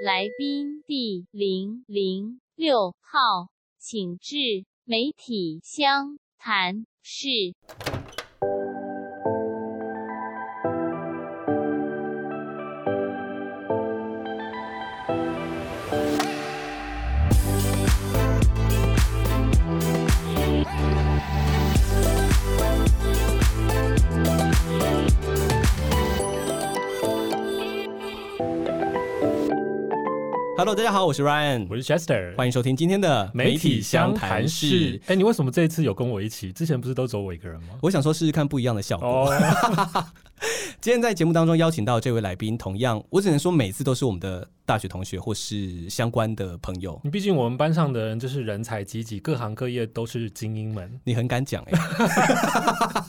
来宾第零零六号，请至媒体相谈室。Hello，大家好，我是 Ryan，我是 Chester，欢迎收听今天的媒体相谈室。哎，你为什么这一次有跟我一起？之前不是都走我一个人吗？我想说试试看不一样的效果。Oh. 今天在节目当中邀请到这位来宾，同样我只能说每次都是我们的大学同学或是相关的朋友。你毕竟我们班上的人就是人才济济，各行各业都是精英们。你很敢讲哎、欸，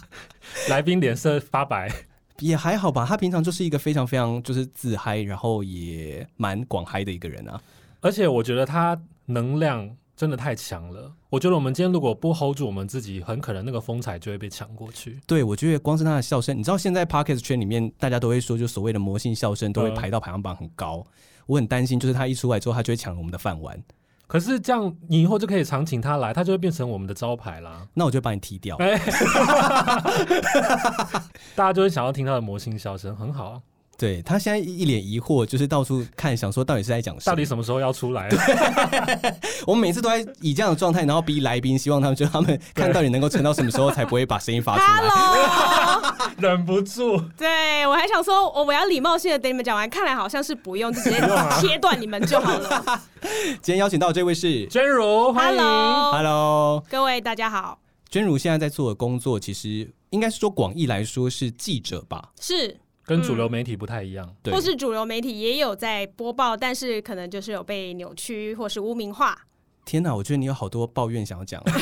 来宾脸色发白。也还好吧，他平常就是一个非常非常就是自嗨，然后也蛮广嗨的一个人啊。而且我觉得他能量真的太强了。我觉得我们今天如果不 hold 住我们自己，很可能那个风采就会被抢过去。对，我觉得光是他的笑声，你知道现在 Podcast 圈里面大家都会说，就所谓的魔性笑声都会排到排行榜很高。嗯、我很担心，就是他一出来之后，他就会抢我们的饭碗。可是这样，你以后就可以常请他来，他就会变成我们的招牌啦。那我就把你踢掉。大家就会想要听他的魔性笑声，很好啊。对，他现在一脸疑惑，就是到处看，想说到底是在讲什么？到底什么时候要出来？我们每次都在以这样的状态，然后逼来宾，希望他们就他们看到底能够撑到什么时候，才不会把声音发出来。Hello，忍不住。对，我还想说，我我要礼貌性的等你们讲完，看来好像是不用，直接切断你们就好了。今天邀请到的这位是娟如，欢迎，Hello，各位大家好。娟如现在在做的工作，其实应该是说广义来说是记者吧？是。跟主流媒体不太一样，或是主流媒体也有在播报，但是可能就是有被扭曲或是污名化。天哪，我觉得你有好多抱怨想要讲。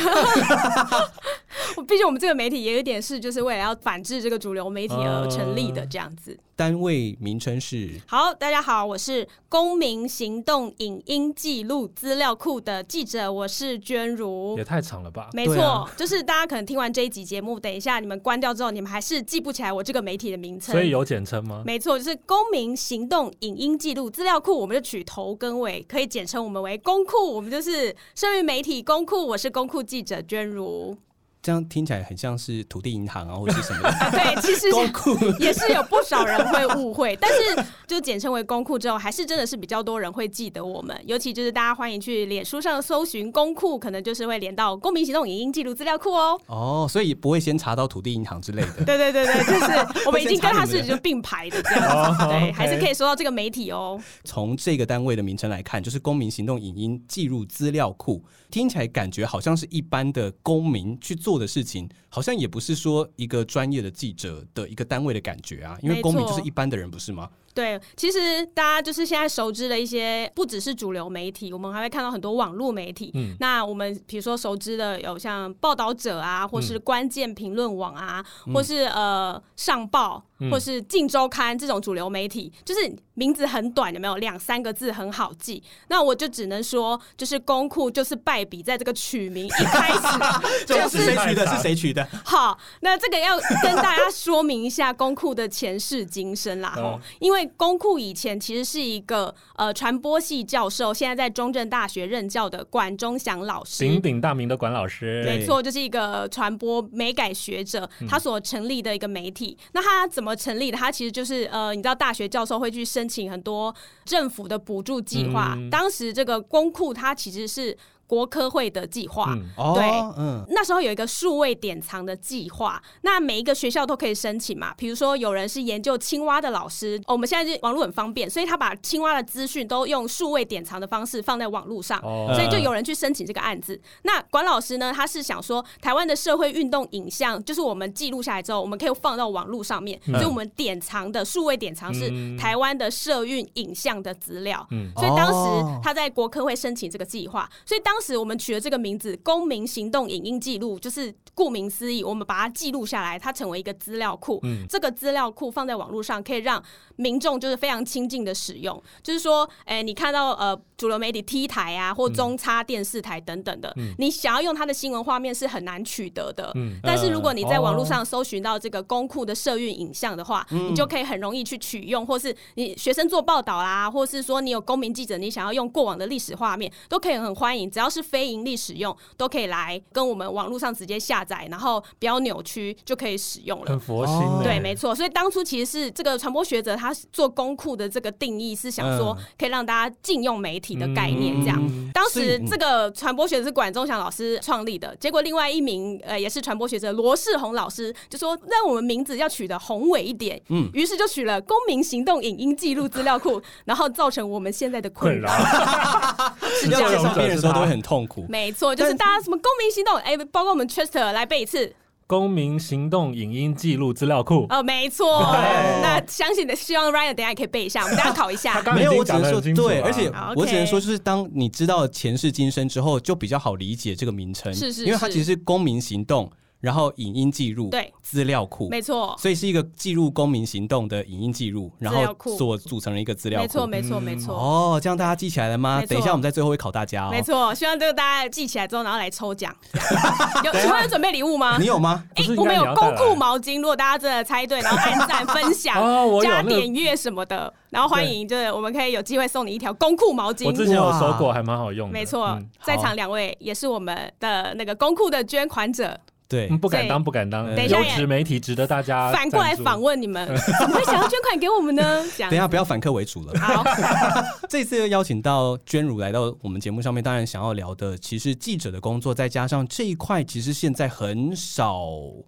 毕竟我们这个媒体也有一点是，就是为了要反制这个主流媒体而成立的这样子。呃、单位名称是？好，大家好，我是公民行动影音记录资料库的记者，我是娟如。也太长了吧？没错，啊、就是大家可能听完这一集节目，等一下你们关掉之后，你们还是记不起来我这个媒体的名称。所以有简称吗？没错，就是公民行动影音记录资料库，我们就取头跟尾，可以简称我们为公库。我们就是社运媒体公库，我是公库记者娟如。这样听起来很像是土地银行啊，或者是什么的？对，其实公库也是有不少人会误会，但是就简称为公库之后，还是真的是比较多人会记得我们。尤其就是大家欢迎去脸书上搜寻公库，可能就是会连到公民行动影音记录资料库哦。哦，所以不会先查到土地银行之类的。对对对对，就是我们已经跟他是就并排的这样子，对，还是可以搜到这个媒体哦。从这个单位的名称来看，就是公民行动影音记录资料库，听起来感觉好像是一般的公民去做的事情。好像也不是说一个专业的记者的一个单位的感觉啊，因为公民就是一般的人，不是吗？对，其实大家就是现在熟知的一些，不只是主流媒体，我们还会看到很多网络媒体。嗯，那我们比如说熟知的有像报道者啊，或是关键评论网啊，嗯、或是呃上报，或是镜周刊这种主流媒体，就是名字很短，有没有两三个字很好记？那我就只能说，就是公库就是败笔在这个取名一开始 就是谁取的？是谁取的？好，那这个要跟大家说明一下公库的前世今生啦，哦，因为。公库以前其实是一个呃传播系教授，现在在中正大学任教的管中祥老师，鼎鼎大名的管老师，没错，就是一个传播美改学者，他所成立的一个媒体。嗯、那他怎么成立的？他其实就是呃，你知道大学教授会去申请很多政府的补助计划，嗯、当时这个公库它其实是。国科会的计划，嗯、对，哦嗯、那时候有一个数位典藏的计划，那每一个学校都可以申请嘛。比如说，有人是研究青蛙的老师，哦、我们现在就网络很方便，所以他把青蛙的资讯都用数位典藏的方式放在网络上，哦、所以就有人去申请这个案子。嗯、那管老师呢，他是想说，台湾的社会运动影像，就是我们记录下来之后，我们可以放到网络上面，嗯、所以我们典藏的数位典藏是台湾的社运影像的资料。嗯、所以当时他在国科会申请这个计划，所以当当时我们取了这个名字“公民行动影音记录”，就是顾名思义，我们把它记录下来，它成为一个资料库。嗯，这个资料库放在网络上，可以让民众就是非常亲近的使用。就是说，哎，你看到呃主流媒体 T 台啊，或中差电视台等等的，嗯、你想要用它的新闻画面是很难取得的。嗯，但是如果你在网络上搜寻到这个公库的社运影像的话，嗯、你就可以很容易去取用，或是你学生做报道啦，或是说你有公民记者，你想要用过往的历史画面，都可以很欢迎，只要是非盈利使用，都可以来跟我们网络上直接下载，然后不要扭曲就可以使用了。很佛心的，对，没错。所以当初其实是这个传播学者他做公库的这个定义是想说，可以让大家禁用媒体的概念这样。嗯、当时这个传播学者是管中祥老师创立的，结果另外一名呃也是传播学者罗世宏老师就说，让我们名字要取得宏伟一点，嗯，于是就取了公民行动影音记录资料库，然后造成我们现在的困扰。是这样，别人都会很痛苦。没错，就是大家什么公民行动，哎、欸，包括我们 Chester 来背一次。公民行动影音记录资料库哦，没错。那相信的，希望 Ryan 等下也可以背一下，我们大家 考一下。没有，我只能说对，而且我只能说，就是当你知道前世今生之后，就比较好理解这个名称，是是，因为它其实是公民行动。然后影音记录，对资料库，没错，所以是一个记录公民行动的影音记录，然后所组成了一个资料库，没错，没错，没错。哦，这样大家记起来了吗？等一下我们在最后会考大家哦。没错，希望这个大家记起来之后，然后来抽奖。有请问有准备礼物吗？你有吗？哎，我们有公库毛巾，如果大家真的猜对，然后按赞、分享、加点阅什么的，然后欢迎，就是我们可以有机会送你一条公库毛巾。我之前有收过，还蛮好用的。没错，在场两位也是我们的那个公库的捐款者。对，不敢当，不敢当。等一下，优质媒体值得大家反过来访问你们，怎么会想要捐款给我们呢？等一下，不要反客为主了。好，这次又邀请到娟如来到我们节目上面，当然想要聊的，其实记者的工作，再加上这一块，其实现在很少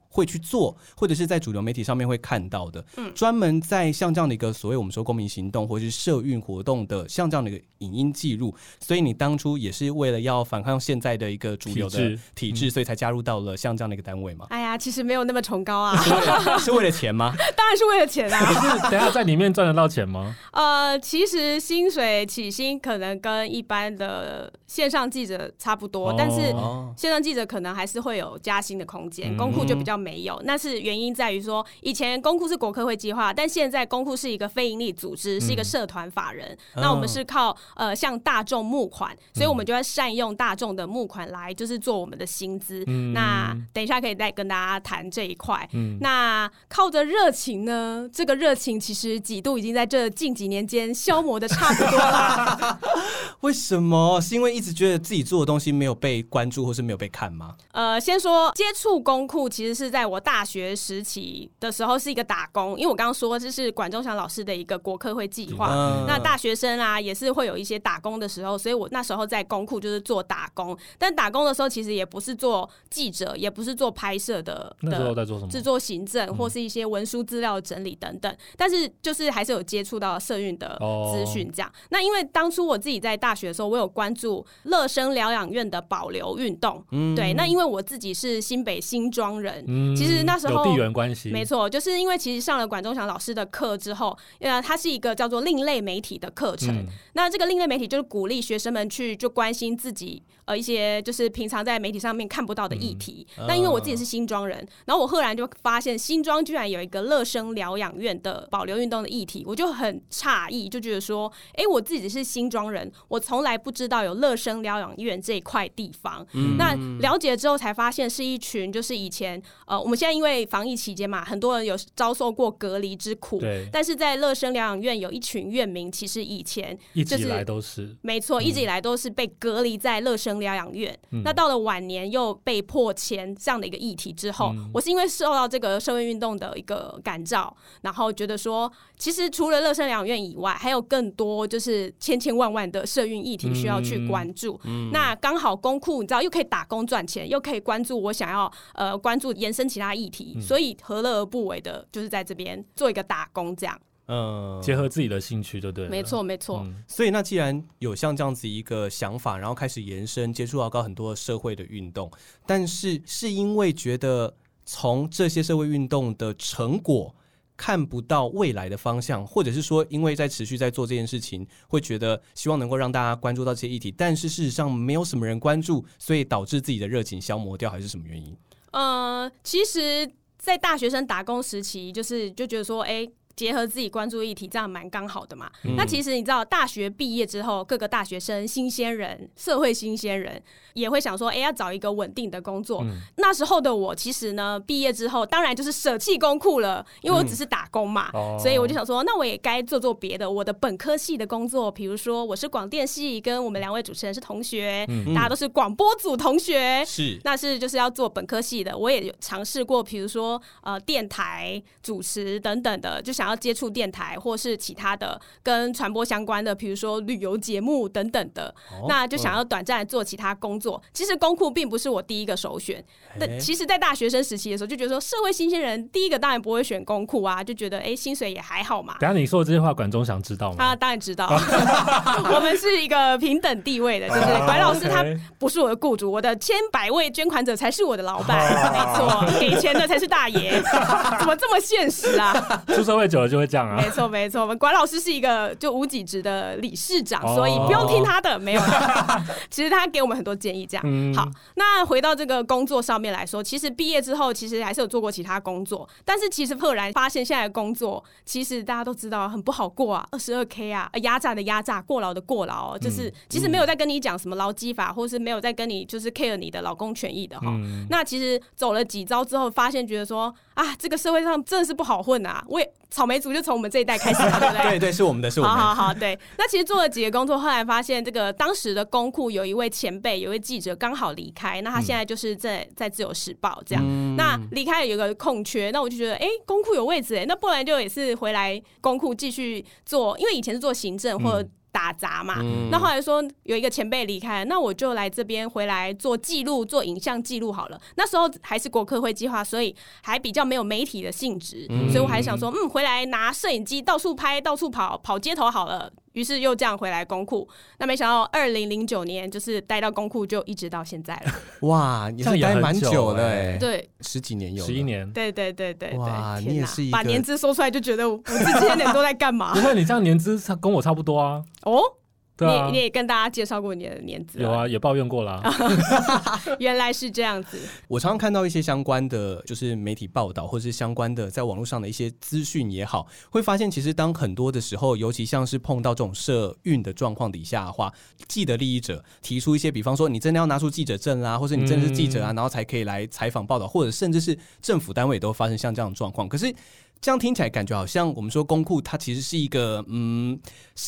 会去做，或者是在主流媒体上面会看到的。嗯，专门在像这样的一个所谓我们说公民行动或者是社运活动的，像这样的一个影音记录，所以你当初也是为了要反抗现在的一个主流的体制，体制，所以才加入到了像这样。那个单位吗？哎呀，其实没有那么崇高啊，是为了钱吗？当然是为了钱啊！可是等下在里面赚得到钱吗？呃，其实薪水起薪可能跟一般的线上记者差不多，哦、但是线上记者可能还是会有加薪的空间。公库就比较没有，那是原因在于说，以前公库是国科会计划，但现在公库是一个非营利组织，是一个社团法人。嗯、那我们是靠呃向大众募款，所以我们就要善用大众的募款来就是做我们的薪资。嗯、那等一下可以再跟大家谈这一块。嗯，那靠着热情呢，这个热情其实几度已经在这近几年间消磨的差不多了。为什么？是因为一直觉得自己做的东西没有被关注，或是没有被看吗？呃，先说接触公库，其实是在我大学时期的时候是一个打工，因为我刚刚说这是管中祥老师的一个国科会计划。嗯、那大学生啊，也是会有一些打工的时候，所以我那时候在公库就是做打工。但打工的时候，其实也不是做记者，也不是。是做拍摄的，那时候在做什么？制作行政或是一些文书资料整理等等。嗯、但是就是还是有接触到社运的资讯，这样。哦、那因为当初我自己在大学的时候，我有关注乐生疗养院的保留运动。嗯，对。那因为我自己是新北新庄人，嗯、其实那时候有地缘关系。没错，就是因为其实上了管中祥老师的课之后，呃，它是一个叫做另类媒体的课程。嗯、那这个另类媒体就是鼓励学生们去就关心自己呃一些就是平常在媒体上面看不到的议题。嗯、那因为我自己是新庄人，然后我赫然就发现新庄居然有一个乐生疗养院的保留运动的议题，我就很诧异，就觉得说，哎，我自己是新庄人，我从来不知道有乐生疗养院这一块地方。嗯、那了解之后才发现，是一群就是以前呃，我们现在因为防疫期间嘛，很多人有遭受过隔离之苦。对。但是在乐生疗养院有一群院民，其实以前就是、一直以来都是没错，一直以来都是被隔离在乐生疗养院。嗯、那到了晚年又被迫迁这样的一个议题之后，嗯、我是因为受到这个社会运动的一个感召，然后觉得说，其实除了乐生疗养院以外，还有更多就是千千万万的社运议题需要去关注。那刚好公库，你知道，又可以打工赚钱，又可以关注我想要呃关注延伸其他议题，嗯、所以何乐而不为的，就是在这边做一个打工这样。嗯，结合自己的兴趣，对不对？没错，没错。嗯、所以，那既然有像这样子一个想法，然后开始延伸，接触到高很多社会的运动，但是是因为觉得从这些社会运动的成果看不到未来的方向，或者是说，因为在持续在做这件事情，会觉得希望能够让大家关注到这些议题，但是事实上没有什么人关注，所以导致自己的热情消磨掉，还是什么原因？呃，其实，在大学生打工时期，就是就觉得说，哎。结合自己关注议题，这样蛮刚好的嘛。嗯、那其实你知道，大学毕业之后，各个大学生、新鲜人、社会新鲜人也会想说，哎、欸，要找一个稳定的工作。嗯、那时候的我，其实呢，毕业之后，当然就是舍弃公库了，因为我只是打工嘛，嗯、所以我就想说，那我也该做做别的。我的本科系的工作，比如说我是广电系，跟我们两位主持人是同学，嗯、大家都是广播组同学，是，那是就是要做本科系的。我也有尝试过，比如说呃，电台主持等等的，就想。要接触电台或是其他的跟传播相关的，比如说旅游节目等等的，哦、那就想要短暂做其他工作。嗯、其实公库并不是我第一个首选，但其实，在大学生时期的时候，就觉得说社会新鲜人第一个当然不会选公库啊，就觉得哎、欸，薪水也还好嘛。等下你说的这些话，管中祥知道吗？他当然知道，我们是一个平等地位的，就是管老师他不是我的雇主，我的千百位捐款者才是我的老板，没错，给钱的才是大爷，怎么这么现实啊？出社会久了。就会这样啊，没错没错，我们管老师是一个就无几职的理事长，哦、所以不用听他的，没有。其实他给我们很多建议，这样、嗯、好。那回到这个工作上面来说，其实毕业之后，其实还是有做过其他工作，但是其实赫然发现，现在的工作其实大家都知道很不好过啊，二十二 K 啊，压榨的压榨，过劳的过劳，就是其实没有在跟你讲什么劳基法，或是没有在跟你就是 care 你的劳工权益的哈。嗯、那其实走了几招之后，发现觉得说啊，这个社会上真的是不好混啊，我也。草莓族就从我们这一代开始了，对不对？对对，是我们的，是我们的。好好好，对。那其实做了几个工作，后来发现这个当时的公库有一位前辈，有一位记者刚好离开，那他现在就是在在自由时报这样。嗯、那离开有一个空缺，那我就觉得，哎、欸，公库有位置哎，那不然就也是回来公库继续做，因为以前是做行政或者。打杂嘛，嗯、那后来说有一个前辈离开，那我就来这边回来做记录，做影像记录好了。那时候还是国科会计划，所以还比较没有媒体的性质，嗯、所以我还想说，嗯，回来拿摄影机到处拍，到处跑，跑街头好了。于是又这样回来公库，那没想到二零零九年就是待到公库，就一直到现在了。哇，你是待蛮久了哎，对，十几年有十一年，对对对对，哇，你也是一个把年资说出来就觉得我这些年都在干嘛？不会，你这样年资差跟我差不多啊。哦。你你也跟大家介绍过你的年资，有啊，也抱怨过啦。原来是这样子。我常常看到一些相关的，就是媒体报道，或者是相关的在网络上的一些资讯也好，会发现其实当很多的时候，尤其像是碰到这种社运的状况底下的话，既得利益者提出一些，比方说你真的要拿出记者证啊，或者你真的是记者啊，嗯、然后才可以来采访报道，或者甚至是政府单位都发生像这样的状况，可是。这样听起来感觉好像我们说公库，它其实是一个，嗯，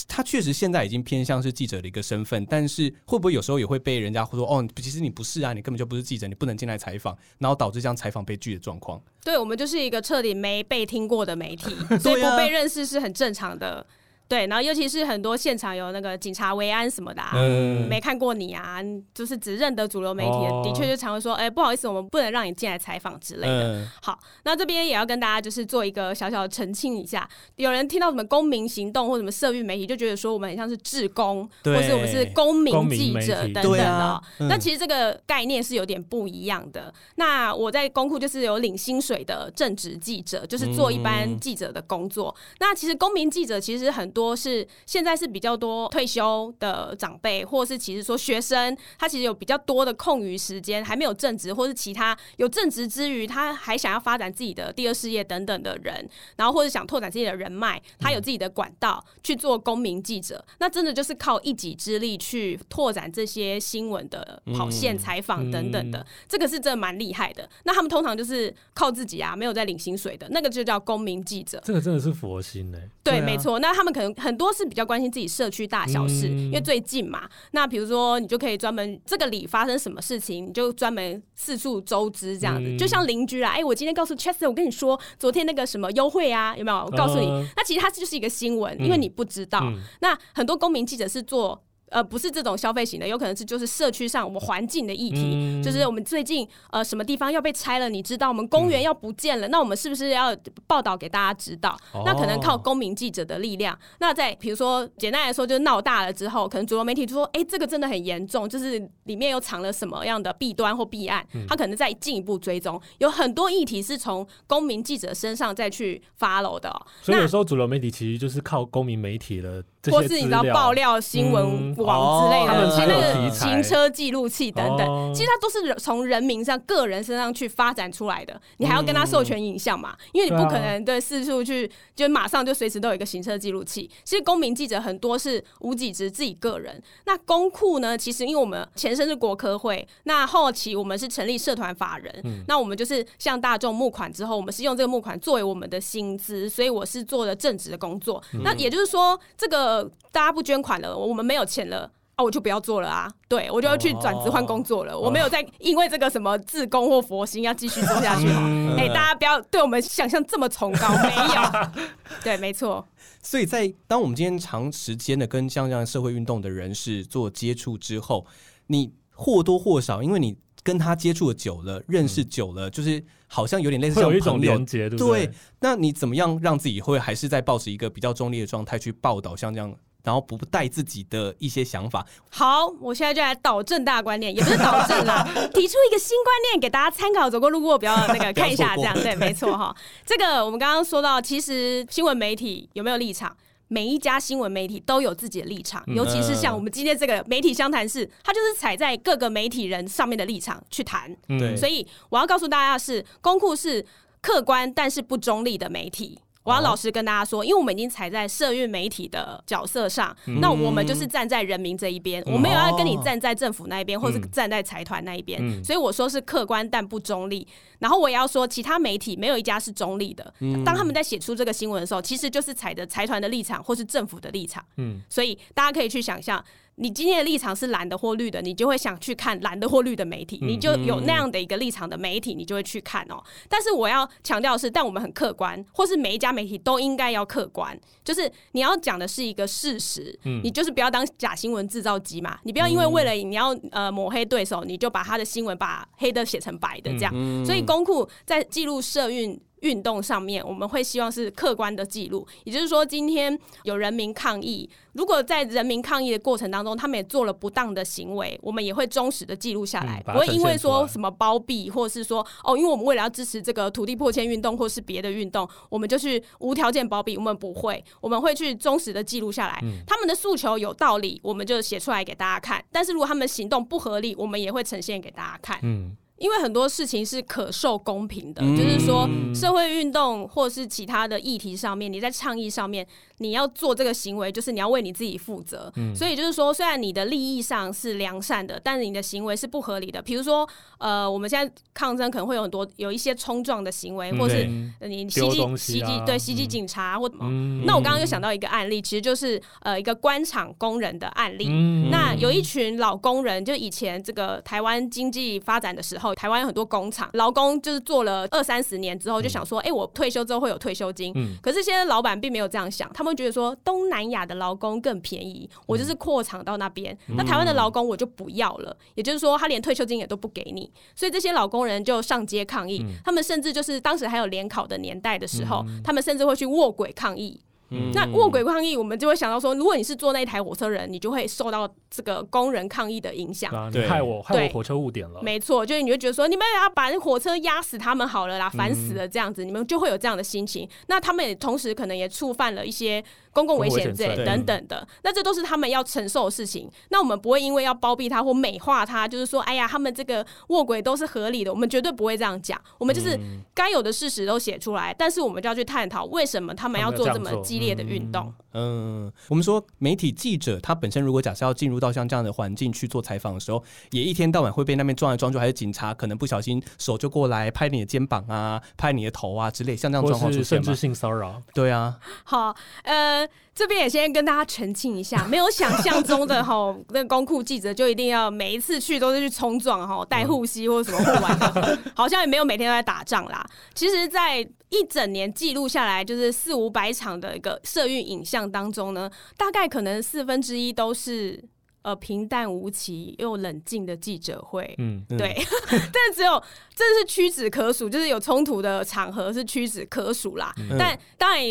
它确实现在已经偏向是记者的一个身份，但是会不会有时候也会被人家说，哦，其实你不是啊，你根本就不是记者，你不能进来采访，然后导致这样采访被拒的状况。对，我们就是一个彻底没被听过的媒体，所以不被认识是很正常的。对，然后尤其是很多现场有那个警察维安什么的，啊，嗯、没看过你啊，就是只认得主流媒体的，哦、的确就常会说，哎，不好意思，我们不能让你进来采访之类的。嗯、好，那这边也要跟大家就是做一个小小的澄清一下，有人听到什么公民行动或什么社运媒体，就觉得说我们很像是志工，或是我们是公民记者等等的。啊嗯、那其实这个概念是有点不一样的。那我在公库就是有领薪水的正职记者，就是做一般记者的工作。嗯、那其实公民记者其实很多。多是现在是比较多退休的长辈，或是其实说学生，他其实有比较多的空余时间，还没有正职，或是其他有正职之余，他还想要发展自己的第二事业等等的人，然后或者想拓展自己的人脉，他有自己的管道去做公民记者，那真的就是靠一己之力去拓展这些新闻的跑线采访等等的，这个是真的蛮厉害的。那他们通常就是靠自己啊，没有在领薪水的那个就叫公民记者，这个真的是佛心呢、欸。对，没错。那他们可能。很多是比较关心自己社区大小事，嗯、因为最近嘛。那比如说，你就可以专门这个里发生什么事情，你就专门四处周知这样子。嗯、就像邻居啊，哎、欸，我今天告诉 Chester，我跟你说，昨天那个什么优惠啊，有没有？我告诉你，呃、那其实它就是一个新闻，因为你不知道。嗯、那很多公民记者是做。呃，不是这种消费型的，有可能是就是社区上我们环境的议题，嗯、就是我们最近呃什么地方要被拆了，你知道我们公园要不见了，嗯、那我们是不是要报道给大家知道？哦、那可能靠公民记者的力量。那在比如说简单来说，就是闹大了之后，可能主流媒体就说，哎、欸，这个真的很严重，就是里面又藏了什么样的弊端或弊案，嗯、他可能再进一步追踪。有很多议题是从公民记者身上再去 follow 的、喔，所以有时候主流媒体其实就是靠公民媒体的。或是你知道爆料新闻网之类的，其实那个行车记录器等等，哦、其实它都是从人民上、个人身上去发展出来的。你还要跟他授权影像嘛？嗯、因为你不可能对四处去，就马上就随时都有一个行车记录器。其实公民记者很多是无几职自己个人。那公库呢？其实因为我们前身是国科会，那后期我们是成立社团法人，嗯、那我们就是向大众募款之后，我们是用这个募款作为我们的薪资，所以我是做了正职的工作。嗯、那也就是说，这个。呃，大家不捐款了，我们没有钱了啊，我就不要做了啊，对，我就要去转职换工作了。哦、我没有在因为这个什么自宫或佛心要继续做下去哈。哎、嗯欸，大家不要对我们想象这么崇高，没有，对，没错。所以在当我们今天长时间的跟像这样社会运动的人士做接触之后，你或多或少，因为你跟他接触的久了，认识久了，嗯、就是好像有点类似像有一种连接，对不对？对，那你怎么样让自己会还是在保持一个比较中立的状态去报道像这样，然后不带自己的一些想法？好，我现在就来导正大观念，也不是导正啦，提出一个新观念给大家参考，走过路过不要那个看一下，这样对，没错哈。这个我们刚刚说到，其实新闻媒体有没有立场？每一家新闻媒体都有自己的立场，尤其是像我们今天这个媒体相谈室，它就是踩在各个媒体人上面的立场去谈。对，所以我要告诉大家的是，公库是客观但是不中立的媒体。我要老实跟大家说，因为我们已经踩在社运媒体的角色上，嗯、那我们就是站在人民这一边，嗯、我没有要跟你站在政府那一边，嗯、或是站在财团那一边。嗯、所以我说是客观但不中立。然后我也要说，其他媒体没有一家是中立的。嗯、当他们在写出这个新闻的时候，其实就是踩着财团的立场或是政府的立场。嗯，所以大家可以去想象。你今天的立场是蓝的或绿的，你就会想去看蓝的或绿的媒体，你就有那样的一个立场的媒体，你就会去看哦。但是我要强调的是，但我们很客观，或是每一家媒体都应该要客观，就是你要讲的是一个事实，你就是不要当假新闻制造机嘛，你不要因为为了你要呃抹黑对手，你就把他的新闻把黑的写成白的这样。所以公库在记录社运。运动上面，我们会希望是客观的记录，也就是说，今天有人民抗议，如果在人民抗议的过程当中，他们也做了不当的行为，我们也会忠实的记录下来，不会因为说什么包庇，或者是说哦，因为我们为了要支持这个土地破迁运动或是别的运动，我们就去无条件包庇，我们不会，我们会去忠实的记录下来，他们的诉求有道理，我们就写出来给大家看，但是如果他们行动不合理，我们也会呈现给大家看。嗯。因为很多事情是可受公平的，嗯、就是说社会运动或是其他的议题上面，你在倡议上面，你要做这个行为，就是你要为你自己负责。嗯、所以就是说，虽然你的利益上是良善的，但是你的行为是不合理的。比如说，呃，我们现在抗争可能会有很多有一些冲撞的行为，或是你袭击袭击对袭击警察或什么。嗯、那我刚刚又想到一个案例，其实就是呃一个官场工人的案例。嗯、那有一群老工人，就以前这个台湾经济发展的时候。台湾有很多工厂，劳工就是做了二三十年之后，就想说，哎、欸，我退休之后会有退休金。嗯、可是现在老板并没有这样想，他们觉得说东南亚的劳工更便宜，我就是扩厂到那边。嗯、那台湾的劳工我就不要了，也就是说，他连退休金也都不给你。所以这些老工人就上街抗议，嗯、他们甚至就是当时还有联考的年代的时候，嗯、他们甚至会去卧轨抗议。嗯、那卧轨抗议，我们就会想到说，如果你是坐那一台火车人，你就会受到这个工人抗议的影响。啊，你害我，害我火车误点了。没错，就是你会觉得说，你们要把火车压死他们好了啦，烦死了这样子，嗯、你们就会有这样的心情。那他们也同时可能也触犯了一些。公共危险罪等等的，那这都是他们要承受的事情。那我们不会因为要包庇他或美化他，就是说，哎呀，他们这个卧轨都是合理的，我们绝对不会这样讲。我们就是该有的事实都写出来，但是我们就要去探讨为什么他们要做这么激烈的运动。嗯，嗯，我们说媒体记者他本身如果假设要进入到像这样的环境去做采访的时候，也一天到晚会被那边撞来撞去，还是警察可能不小心手就过来拍你的肩膀啊，拍你的头啊之类，像这样状况出现甚至性骚扰。对啊。好，呃。这边也先跟大家澄清一下，没有想象中的哈，那个公库记者就一定要每一次去都是去冲撞哈，带护膝或者什么护腕的，好像也没有每天都在打仗啦。其实，在一整年记录下来，就是四五百场的一个社运影像当中呢，大概可能四分之一都是呃平淡无奇又冷静的记者会。嗯，对，但只有这是屈指可数，就是有冲突的场合是屈指可数啦。嗯、但当然，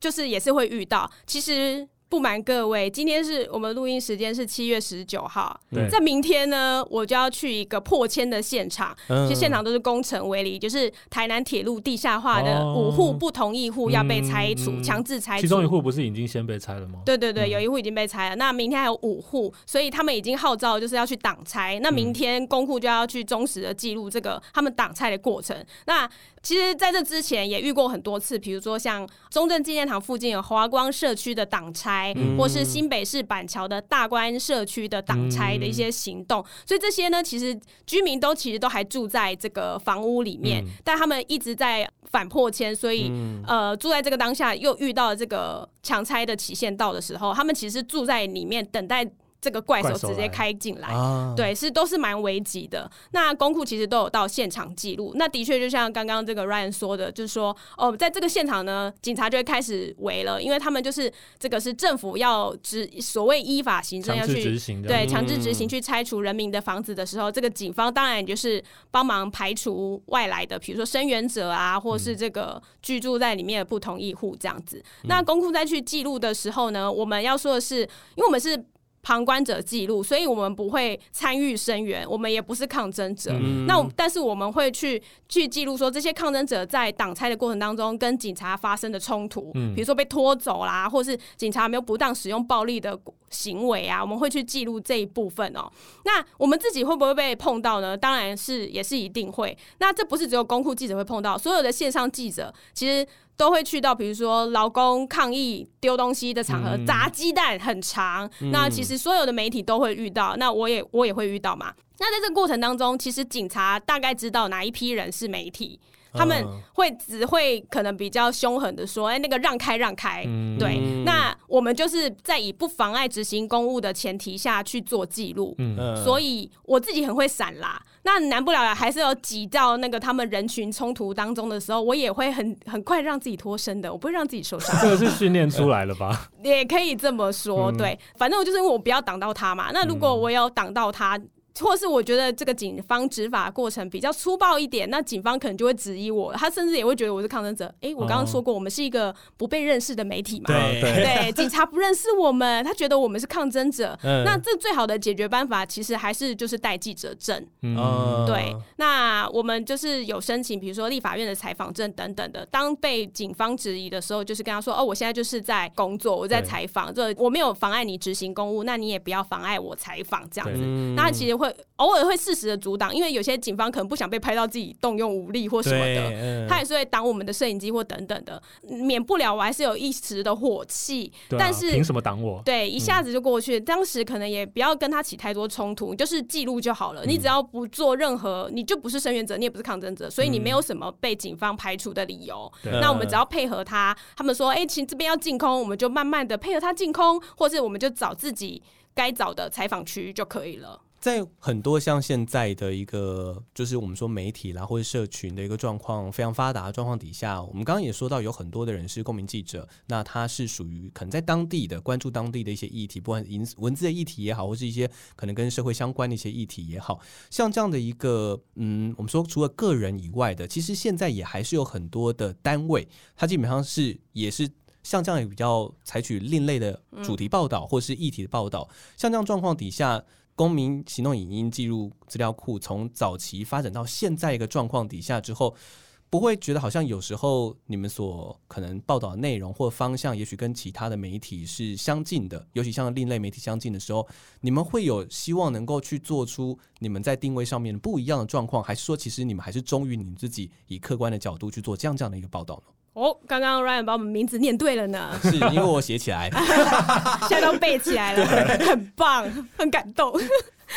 就是也是会遇到。其实。不瞒各位，今天是我们录音时间是七月十九号，在明天呢，我就要去一个破千的现场，其实现场都是工程为例，就是台南铁路地下化的五户不同意户要被拆除，强制拆除。其中一户不是已经先被拆了吗？对对对，有一户已经被拆了。那明天还有五户，所以他们已经号召就是要去挡拆。那明天公库就要去忠实的记录这个他们挡拆的过程。那其实在这之前也遇过很多次，比如说像中正纪念堂附近有华光社区的挡拆，嗯、或是新北市板桥的大观社区的挡拆的一些行动。嗯、所以这些呢，其实居民都其实都还住在这个房屋里面，嗯、但他们一直在反破迁，所以、嗯、呃，住在这个当下又遇到了这个强拆的期限到的时候，他们其实住在里面等待。这个怪兽直接开进来，对，是都是蛮危急的。那公库其实都有到现场记录。那的确就像刚刚这个 Ryan 说的，就是说哦，在这个现场呢，警察就会开始围了，因为他们就是这个是政府要执所谓依法行政要去执行的，对，强制执行去拆除人民的房子的时候，嗯、这个警方当然就是帮忙排除外来的，比如说声援者啊，或是这个居住在里面的不同意户这样子。嗯、那公库再去记录的时候呢，我们要说的是，因为我们是。旁观者记录，所以我们不会参与声援，我们也不是抗争者。嗯、那但是我们会去去记录说，这些抗争者在挡拆的过程当中跟警察发生的冲突，嗯、比如说被拖走啦，或是警察没有不当使用暴力的行为啊，我们会去记录这一部分哦、喔。那我们自己会不会被碰到呢？当然是，也是一定会。那这不是只有公库记者会碰到，所有的线上记者其实。都会去到，比如说劳工抗议丢东西的场合，嗯、砸鸡蛋很长。嗯、那其实所有的媒体都会遇到，那我也我也会遇到嘛。那在这个过程当中，其实警察大概知道哪一批人是媒体。他们会只会可能比较凶狠的说：“哎、欸，那个让开让开。嗯”对，那我们就是在以不妨碍执行公务的前提下去做记录。嗯，所以我自己很会闪啦。那难不了还是有挤到那个他们人群冲突当中的时候，我也会很很快让自己脱身的，我不会让自己受伤。这个是训练出来了吧？也可以这么说。对，反正我就是因为我不要挡到他嘛。那如果我有挡到他。或是我觉得这个警方执法过程比较粗暴一点，那警方可能就会质疑我，他甚至也会觉得我是抗争者。哎、欸，我刚刚说过，我们是一个不被认识的媒体嘛？对 警察不认识我们，他觉得我们是抗争者。嗯、那这最好的解决办法，其实还是就是带记者证。嗯，对。那我们就是有申请，比如说立法院的采访证等等的。当被警方质疑的时候，就是跟他说：“哦，我现在就是在工作，我在采访，这我没有妨碍你执行公务，那你也不要妨碍我采访这样子。”那其实会。偶尔会适时的阻挡，因为有些警方可能不想被拍到自己动用武力或什么的，嗯、他也是会挡我们的摄影机或等等的，免不了我还是有一时的火气。啊、但是凭什么挡我？对，一下子就过去。嗯、当时可能也不要跟他起太多冲突，就是记录就好了。嗯、你只要不做任何，你就不是声援者，你也不是抗争者，所以你没有什么被警方排除的理由。嗯、那我们只要配合他，他们说，哎、欸，请这边要进空，我们就慢慢的配合他进空，或是我们就找自己该找的采访区就可以了。在很多像现在的一个，就是我们说媒体啦，或者社群的一个状况非常发达的状况底下，我们刚刚也说到，有很多的人是公民记者，那他是属于可能在当地的关注当地的一些议题，不管文文字的议题也好，或是一些可能跟社会相关的一些议题也好，像这样的一个，嗯，我们说除了个人以外的，其实现在也还是有很多的单位，它基本上是也是像这样也比较采取另类的主题报道或是议题的报道，像这样状况底下。公民行动影音记录资料库从早期发展到现在一个状况底下之后，不会觉得好像有时候你们所可能报道的内容或方向，也许跟其他的媒体是相近的，尤其像另类媒体相近的时候，你们会有希望能够去做出你们在定位上面不一样的状况，还是说其实你们还是忠于你们自己以客观的角度去做这样这样的一个报道呢？哦，刚刚 Ryan 把我们名字念对了呢，是因为我写起来，现在都背起来了，很棒，很感动。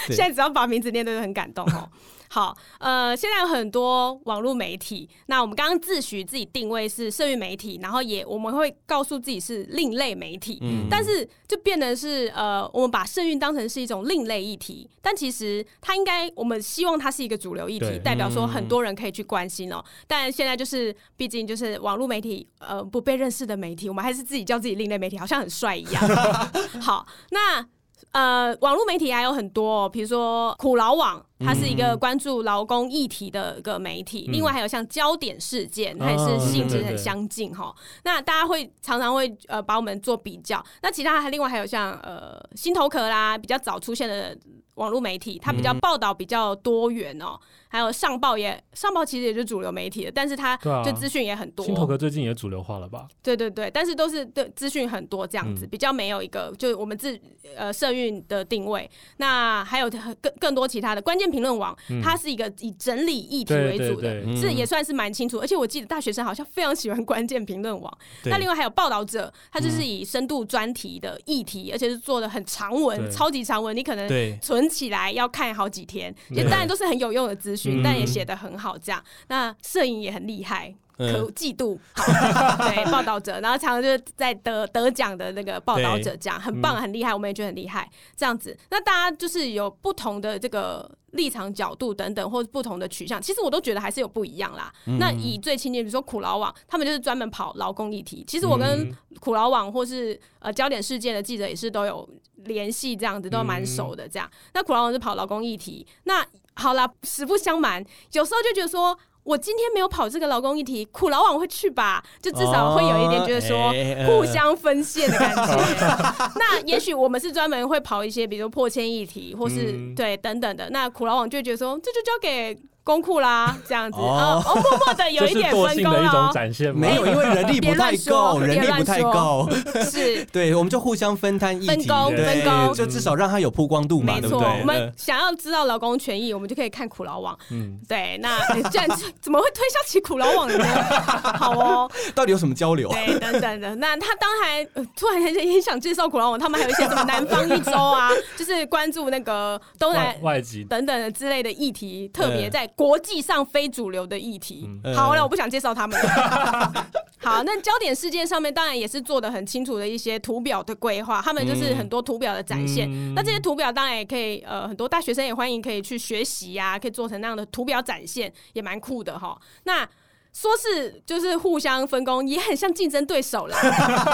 现在只要把名字念对，就很感动哦。好，呃，现在有很多网络媒体，那我们刚刚自诩自己定位是社运媒体，然后也我们会告诉自己是另类媒体，嗯，但是就变得是呃，我们把社运当成是一种另类议题，但其实它应该，我们希望它是一个主流议题，代表说很多人可以去关心哦。嗯、但现在就是，毕竟就是网络媒体，呃，不被认识的媒体，我们还是自己叫自己另类媒体，好像很帅一样。好，那。呃，网络媒体还有很多，哦比如说苦劳网，它是一个关注劳工议题的一个媒体。嗯、另外还有像焦点事件，它也是性质很相近哈。那大家会常常会呃把我们做比较。那其他还另外还有像呃新头壳啦，比较早出现的网络媒体，它比较报道比较多元哦。还有上报也上报其实也是主流媒体的，但是它就资讯也很多。新头壳最近也主流化了吧？对对对，但是都是对资讯很多这样子，嗯、比较没有一个就我们自呃社运的定位。那还有更更多其他的关键评论网，嗯、它是一个以整理议题为主的，这也算是蛮清楚。而且我记得大学生好像非常喜欢关键评论网。那另外还有报道者，他就是以深度专题的议题，嗯、而且是做的很长文，超级长文，你可能存起来要看好几天。也当然都是很有用的资讯。但也写的很好，这样。那摄影也很厉害，可嫉妒。对，报道者，然后常常就是在得得奖的那个报道者奖，很棒，很厉害，我们也觉得很厉害。这样子，那大家就是有不同的这个立场角度等等，或者不同的取向，其实我都觉得还是有不一样啦。那以最亲近，比如说苦劳网，他们就是专门跑劳工议题。其实我跟苦劳网或是呃焦点事件的记者也是都有联系，这样子都蛮熟的。这样，那苦劳网是跑劳工议题，那。好啦，实不相瞒，有时候就觉得说，我今天没有跑这个劳工议题，苦劳网会去吧？就至少会有一点觉得说，互相分线的感觉。那也许我们是专门会跑一些，比如破千议题，或是、嗯、对等等的。那苦劳网就觉得说，这就交给。公库啦，这样子。哦，默默的有一 点分工哦，没有，因为人力不太够，人力不太够，是，对，我们就互相分摊分工，分工，就至少让他有曝光度嘛，对不对？我们想要知道劳工权益，我们就可以看苦劳网，嗯，对，那这样子怎么会推销起苦劳网呢？好哦，到底有什么交流？对，等等的，那他当然突然很很想介绍苦劳网，他们还有一些什么南方一周啊，就是关注那个东南外籍。等等的之类的议题，特别在。国际上非主流的议题，嗯、好了，我不想介绍他们。好，那焦点事件上面当然也是做的很清楚的一些图表的规划，他们就是很多图表的展现。嗯、那这些图表当然也可以，呃，很多大学生也欢迎可以去学习呀、啊，可以做成那样的图表展现，也蛮酷的哈。那。说是就是互相分工，也很像竞争对手了。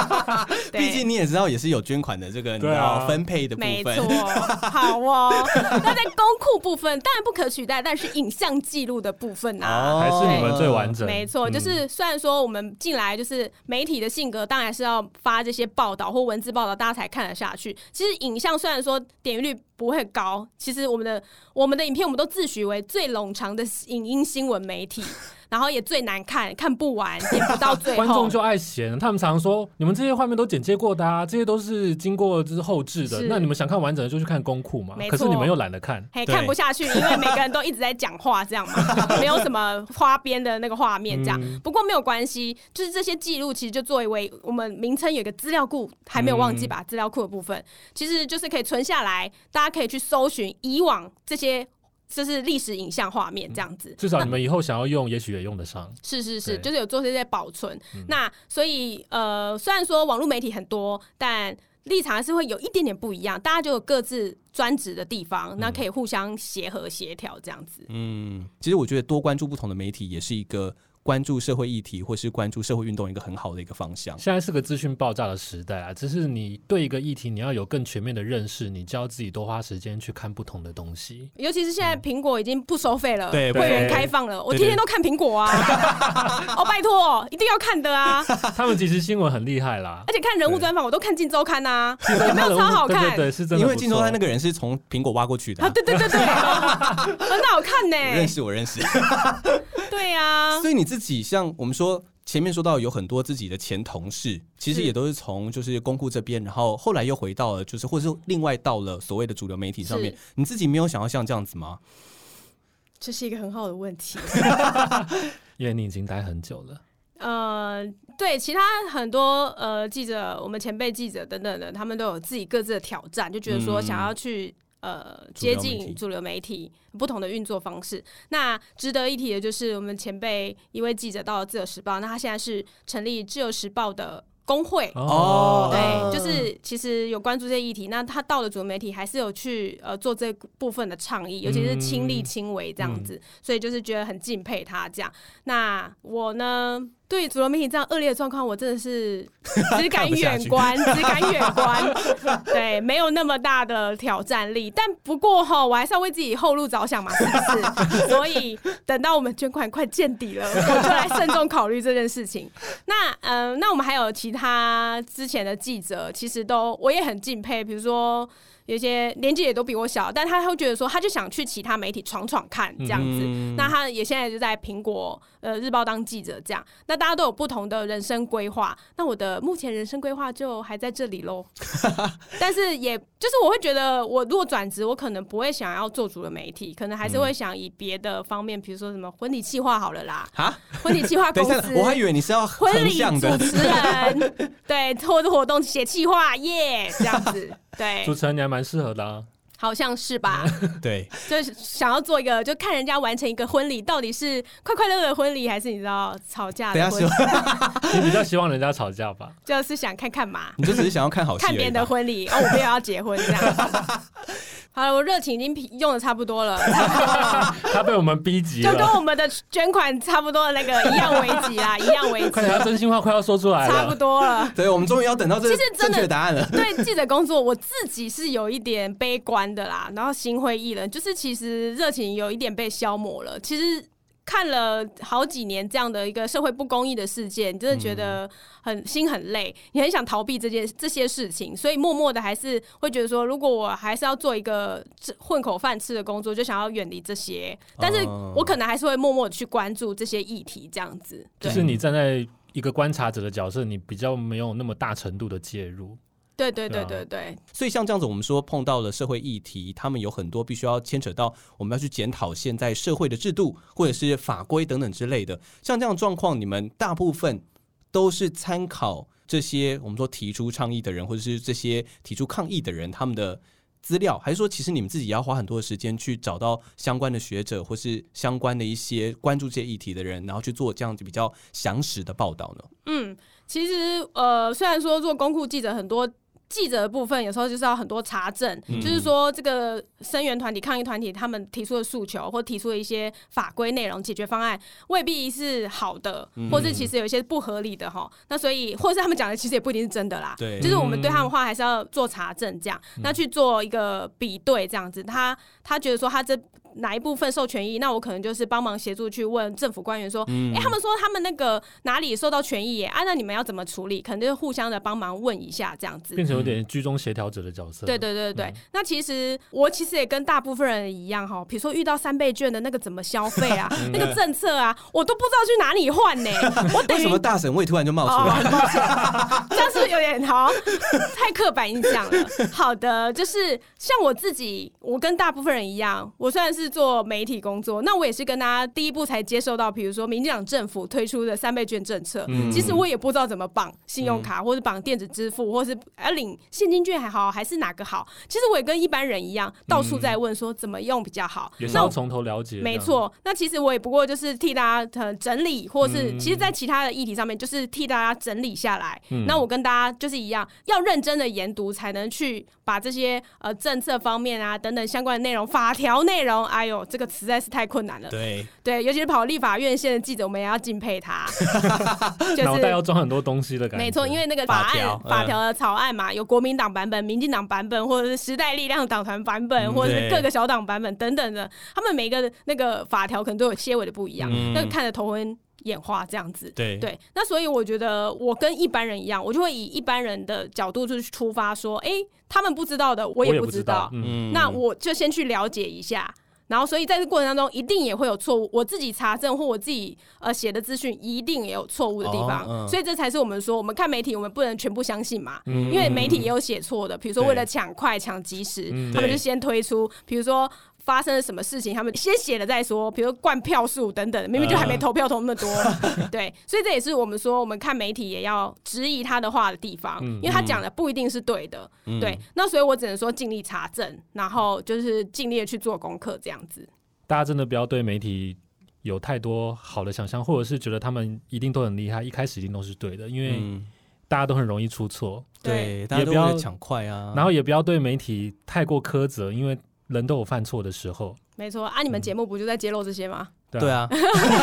毕竟你也知道，也是有捐款的这个你知道分配的部分。没错，好哦。那在公库部分，当然不可取代，但是影像记录的部分呢、啊，还是你们最完整。没错，就是虽然说我们进来就是媒体的性格，当然是要发这些报道或文字报道，大家才看得下去。其实影像虽然说点击率不会高，其实我们的我们的影片，我们都自诩为最冗长的影音新闻媒体。然后也最难看，看不完，点不到最后。观众就爱嫌，他们常常说：“你们这些画面都剪接过的啊，这些都是经过就是后置的。那你们想看完整的，就去看公库嘛。错可是你们又懒得看，嘿，看不下去，因为每个人都一直在讲话，这样嘛，没有什么花边的那个画面，这样。嗯、不过没有关系，就是这些记录其实就作为我们名称有一个资料库，还没有忘记把资料库的部分，嗯、其实就是可以存下来，大家可以去搜寻以往这些。就是历史影像画面这样子，至少你们以后想要用，也许也用得上。是是是，就是有做这些保存。嗯、那所以呃，虽然说网络媒体很多，但立场还是会有一点点不一样。大家就有各自专职的地方，那可以互相协和协调这样子。嗯，其实我觉得多关注不同的媒体也是一个。关注社会议题或是关注社会运动，一个很好的一个方向。现在是个资讯爆炸的时代啊，只是你对一个议题你要有更全面的认识，你就要自己多花时间去看不同的东西。尤其是现在苹果已经不收费了，对、嗯，会员开放了，我天天都看苹果啊！哦，拜托，一定要看的啊！他们其实新闻很厉害啦，而且看人物专访我都看《镜周刊》呐，有没有超好看？对，是真的。因为《镜周刊》那个人是从苹果挖过去的啊，啊对对对对，很好 看呢。认识我认识，对呀。所以你自己像我们。说前面说到有很多自己的前同事，其实也都是从就是公库这边，然后后来又回到了就是或者是另外到了所谓的主流媒体上面。你自己没有想要像这样子吗？这是一个很好的问题，因为你已经待很久了。呃，对，其他很多呃记者，我们前辈记者等等的，他们都有自己各自的挑战，就觉得说想要去。呃，接近主流媒体不同的运作方式。那值得一提的就是，我们前辈一位记者到了《自由时报》，那他现在是成立《自由时报》的工会哦，对，就是其实有关注这些议题。那他到了主流媒体，还是有去呃做这部分的倡议，尤其是亲力亲为这样子，嗯、所以就是觉得很敬佩他这样。那我呢？对主流媒体这样恶劣的状况，我真的是 只敢远观，只敢远观。对，没有那么大的挑战力。但不过哈，我还是要为自己后路着想嘛，是不是？所以等到我们捐款快见底了，我就来慎重考虑这件事情。那嗯、呃，那我们还有其他之前的记者，其实都我也很敬佩，比如说。有些年纪也都比我小，但他会觉得说，他就想去其他媒体闯闯看这样子。嗯、那他也现在就在苹果呃日报当记者这样。那大家都有不同的人生规划。那我的目前人生规划就还在这里喽。但是也就是我会觉得，我如果转职，我可能不会想要做主流媒体，可能还是会想以别的方面，比如说什么婚礼计划好了啦。啊，婚礼计划 公司，我还以为你是要婚礼主持人，对，或者活动写计划耶这样子。对，主持人你还蛮适合的啊，好像是吧？对，就是想要做一个，就看人家完成一个婚礼，到底是快快乐乐的婚礼，还是你知道吵架的婚礼？你比较希望人家吵架吧？就是想看看嘛，你就只是想要看好看别人的婚礼，哦，我没有要结婚这样。好了，我热情已经用的差不多了，他被我们逼急了，就跟我们的捐款差不多的那个一样危急啊，一样危急。快点，真心话快要说出来了，差不多了。对，我们终于要等到这个正确答案了。对记者工作，我自己是有一点悲观的啦，然后心灰意冷，就是其实热情有一点被消磨了。其实。看了好几年这样的一个社会不公义的事件，你真的觉得很心很累，你很想逃避这件这些事情，所以默默的还是会觉得说，如果我还是要做一个混口饭吃的工作，就想要远离这些。但是我可能还是会默默的去关注这些议题，这样子。就是你站在一个观察者的角色，你比较没有那么大程度的介入。对对对对对，所以像这样子，我们说碰到了社会议题，他们有很多必须要牵扯到，我们要去检讨现在社会的制度或者是法规等等之类的。像这样状况，你们大部分都是参考这些我们说提出倡议的人，或者是这些提出抗议的人他们的资料，还是说其实你们自己也要花很多的时间去找到相关的学者或是相关的一些关注这些议题的人，然后去做这样子比较详实的报道呢？嗯，其实呃，虽然说做公库记者很多。记者的部分有时候就是要很多查证，嗯、就是说这个声援团体、抗议团体他们提出的诉求或提出的一些法规内容、解决方案未必是好的，嗯、或是其实有一些不合理的哈。那所以，或是他们讲的其实也不一定是真的啦。对，就是我们对他们话还是要做查证，这样、嗯、那去做一个比对，这样子。他他觉得说他这。哪一部分受权益？那我可能就是帮忙协助去问政府官员说，哎、嗯欸，他们说他们那个哪里受到权益耶？啊，那你们要怎么处理？可能就是互相的帮忙问一下这样子，变成有点居中协调者的角色。对对对对，嗯、那其实我其实也跟大部分人一样哈，比如说遇到三倍券的那个怎么消费啊，那个政策啊，我都不知道去哪里换呢。我等于为什么大婶味突然就冒出来？哦、这样是不是有点好？太刻板印象了。好的，就是像我自己，我跟大部分人一样，我虽然是。是做媒体工作，那我也是跟大家第一步才接受到，比如说民进党政府推出的三倍券政策，嗯、其实我也不知道怎么绑信用卡，或者绑电子支付，或是要领现金券还好，还是哪个好？其实我也跟一般人一样，到处在问说怎么用比较好。也是要从头了解。没错，那其实我也不过就是替大家整理，或是、嗯、其实，在其他的议题上面，就是替大家整理下来。嗯、那我跟大家就是一样，要认真的研读，才能去把这些呃政策方面啊等等相关的内容、法条内容。哎呦，这个实在是太困难了。对对，尤其是跑立法院线的记者，我们也要敬佩他。就是脑袋要装很多东西的感觉。没错，因为那个法案、法条、的草案嘛，有国民党版本、民进党版本，或者是时代力量党团版本，或者是各个小党版本等等的。他们每一个那个法条可能都有些微的不一样，那个看着头昏眼花这样子。对对，那所以我觉得我跟一般人一样，我就会以一般人的角度就去出发，说，哎，他们不知道的，我也不知道。嗯，那我就先去了解一下。然后，所以在这过程当中，一定也会有错误。我自己查证或我自己呃写的资讯，一定也有错误的地方。哦嗯、所以这才是我们说，我们看媒体，我们不能全部相信嘛。嗯、因为媒体也有写错的，比如说为了抢快、抢及时，嗯、他们就先推出，比如说。发生了什么事情？他们先写了再说，比如灌票数等等，明明就还没投票投那么多，呃、对，所以这也是我们说，我们看媒体也要质疑他的话的地方，嗯、因为他讲的不一定是对的，嗯、对。那所以我只能说尽力查证，然后就是尽力的去做功课，这样子。大家真的不要对媒体有太多好的想象，或者是觉得他们一定都很厉害，一开始一定都是对的，因为大家都很容易出错，对，大家都会抢快啊，然后也不要对媒体太过苛责，因为。人都有犯错的时候，没错啊！你们节目不就在揭露这些吗？对啊，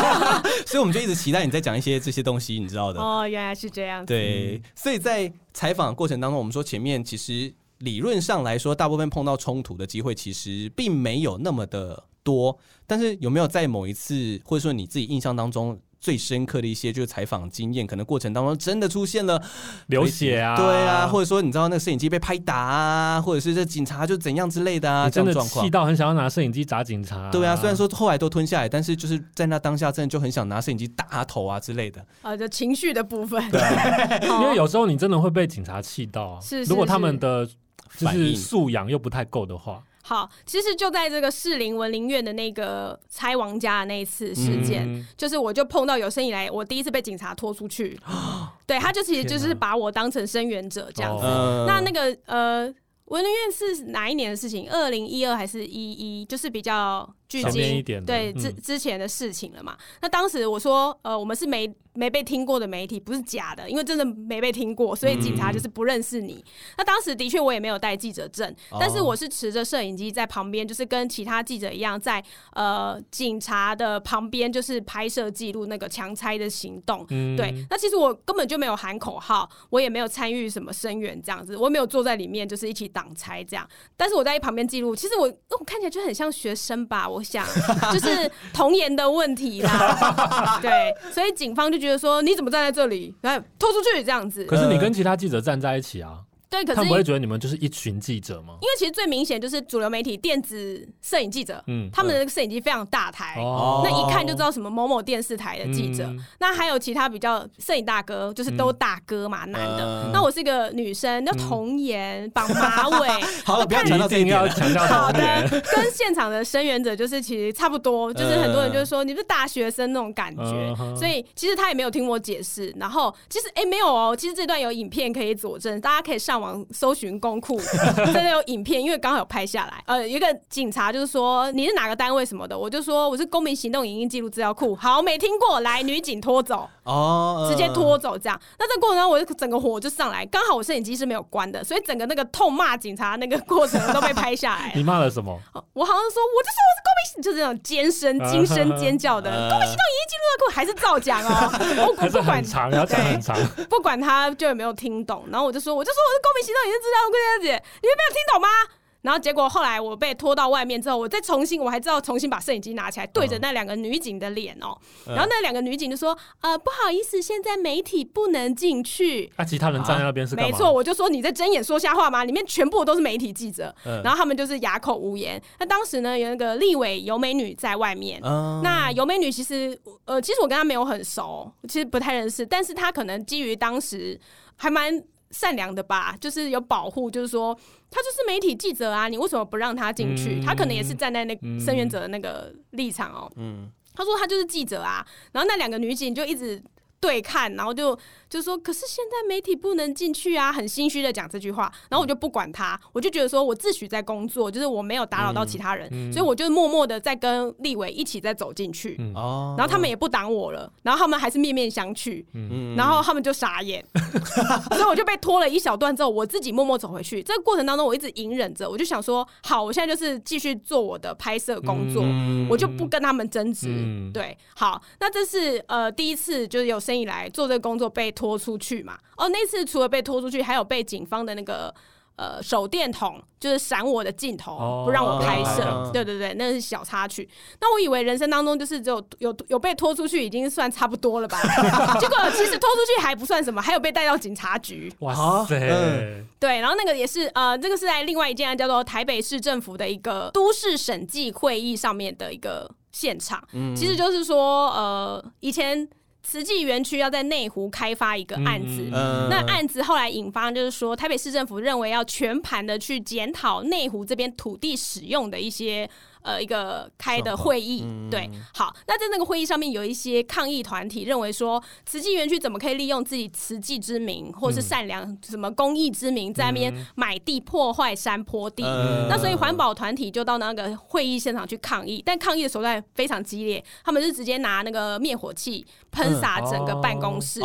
所以我们就一直期待你在讲一些这些东西，你知道的。哦，原来是这样。对，所以在采访过程当中，我们说前面其实理论上来说，大部分碰到冲突的机会其实并没有那么的多。但是有没有在某一次，或者说你自己印象当中？最深刻的一些就是采访经验，可能过程当中真的出现了流血啊，对啊，或者说你知道那个摄影机被拍打啊，或者是这警察就怎样之类的啊，真的这种状况。气到很想要拿摄影机砸警察啊。对啊，虽然说后来都吞下来，但是就是在那当下真的就很想拿摄影机打他头啊之类的。啊，就情绪的部分。对啊，因为有时候你真的会被警察气到啊，是，如果他们的就是素养又不太够的话。好，其实就在这个士林文林院的那个拆王家的那一次事件，嗯、就是我就碰到有生以来我第一次被警察拖出去，哦、对，他就其实就是把我当成声援者这样子。哦、那那个呃，文林院是哪一年的事情？二零一二还是一一？就是比较。距今对之之前的事情了嘛？嗯、那当时我说，呃，我们是没没被听过的媒体，不是假的，因为真的没被听过，所以警察就是不认识你。嗯、那当时的确我也没有带记者证，哦、但是我是持着摄影机在旁边，就是跟其他记者一样在，在呃警察的旁边，就是拍摄记录那个强拆的行动。嗯、对，那其实我根本就没有喊口号，我也没有参与什么声援这样子，我没有坐在里面就是一起挡拆这样。但是我在旁边记录，其实我我看起来就很像学生吧，我。想 就是童言的问题啦，对，所以警方就觉得说，你怎么站在这里，来拖出去这样子。可是你跟其他记者站在一起啊。对，可是他不会觉得你们就是一群记者吗？因为其实最明显就是主流媒体电子摄影记者，嗯，他们的摄影机非常大台，哦、那一看就知道什么某某电视台的记者。嗯、那还有其他比较摄影大哥，就是都大哥嘛，嗯、男的。那我是一个女生，那童颜绑马尾，好了，不要强调这一点，强调好的，跟现场的声援者就是其实差不多，就是很多人就是说你是大学生那种感觉，嗯、所以其实他也没有听我解释。然后其实哎没有哦，其实这段有影片可以佐证，大家可以上。网搜寻公库，真的有影片，因为刚好有拍下来。呃，一个警察就是说你是哪个单位什么的，我就说我是公民行动影音记录资料库。好，没听过，来女警拖走哦，直接拖走这样。那这个过程中，我就整个火就上来，刚好我摄影机是没有关的，所以整个那个痛骂警察那个过程都被拍下来。你骂了什么？我好像说，我就说我是公民，就是那种尖声、惊声尖叫的公民行动已经记录资料库，还是照讲哦。我不管长，要讲很长，不管他就有没有听懂。然后我就说，我就说我是公民。行动影音资料库姐姐，你们没有听懂吗？然后结果后来我被拖到外面之后，我再重新，我还知道重新把摄影机拿起来对着那两个女警的脸哦。然后那两个女警就说：“呃，不好意思，现在媒体不能进去。”那其他人站在那边是？没错，我就说你在睁眼说瞎话吗？里面全部都是媒体记者。然后他们就是哑口无言。那当时呢，有那个立委尤美女在外面。那尤美女其实呃，其实我跟她没有很熟，其实不太认识，但是她可能基于当时还蛮。善良的吧，就是有保护，就是说他就是媒体记者啊，你为什么不让他进去？嗯、他可能也是站在那声援者的那个立场哦。嗯，他说他就是记者啊，然后那两个女警就一直。对看，然后就就说，可是现在媒体不能进去啊，很心虚的讲这句话。然后我就不管他，我就觉得说我自诩在工作，就是我没有打扰到其他人，嗯嗯、所以我就默默的在跟立伟一起在走进去。嗯、然后他们也不挡我了，然后他们还是面面相觑。嗯、然后他们就傻眼，所以我就被拖了一小段之后，我自己默默走回去。这个过程当中，我一直隐忍着，我就想说，好，我现在就是继续做我的拍摄工作，嗯、我就不跟他们争执。嗯、对，好，那这是呃第一次，就是有生。以来做这个工作被拖出去嘛？哦，那次除了被拖出去，还有被警方的那个呃手电筒就是闪我的镜头，不让我拍摄。哦、对对对，那是小插曲。那我以为人生当中就是只有有有被拖出去已经算差不多了吧？结果其实拖出去还不算什么，还有被带到警察局。哇塞！嗯、对，然后那个也是呃，这个是在另外一件叫做台北市政府的一个都市审计会议上面的一个现场。嗯，其实就是说呃，以前。慈济园区要在内湖开发一个案子，嗯、那案子后来引发就是说，台北市政府认为要全盘的去检讨内湖这边土地使用的一些。呃，一个开的会议，嗯、对，好，那在那个会议上面有一些抗议团体认为说，慈济园区怎么可以利用自己慈济之名，或是善良什么公益之名，在那边买地破坏山坡地？嗯、那所以环保团体就到那个会议现场去抗议，但抗议的手段非常激烈，他们是直接拿那个灭火器喷洒整个办公室。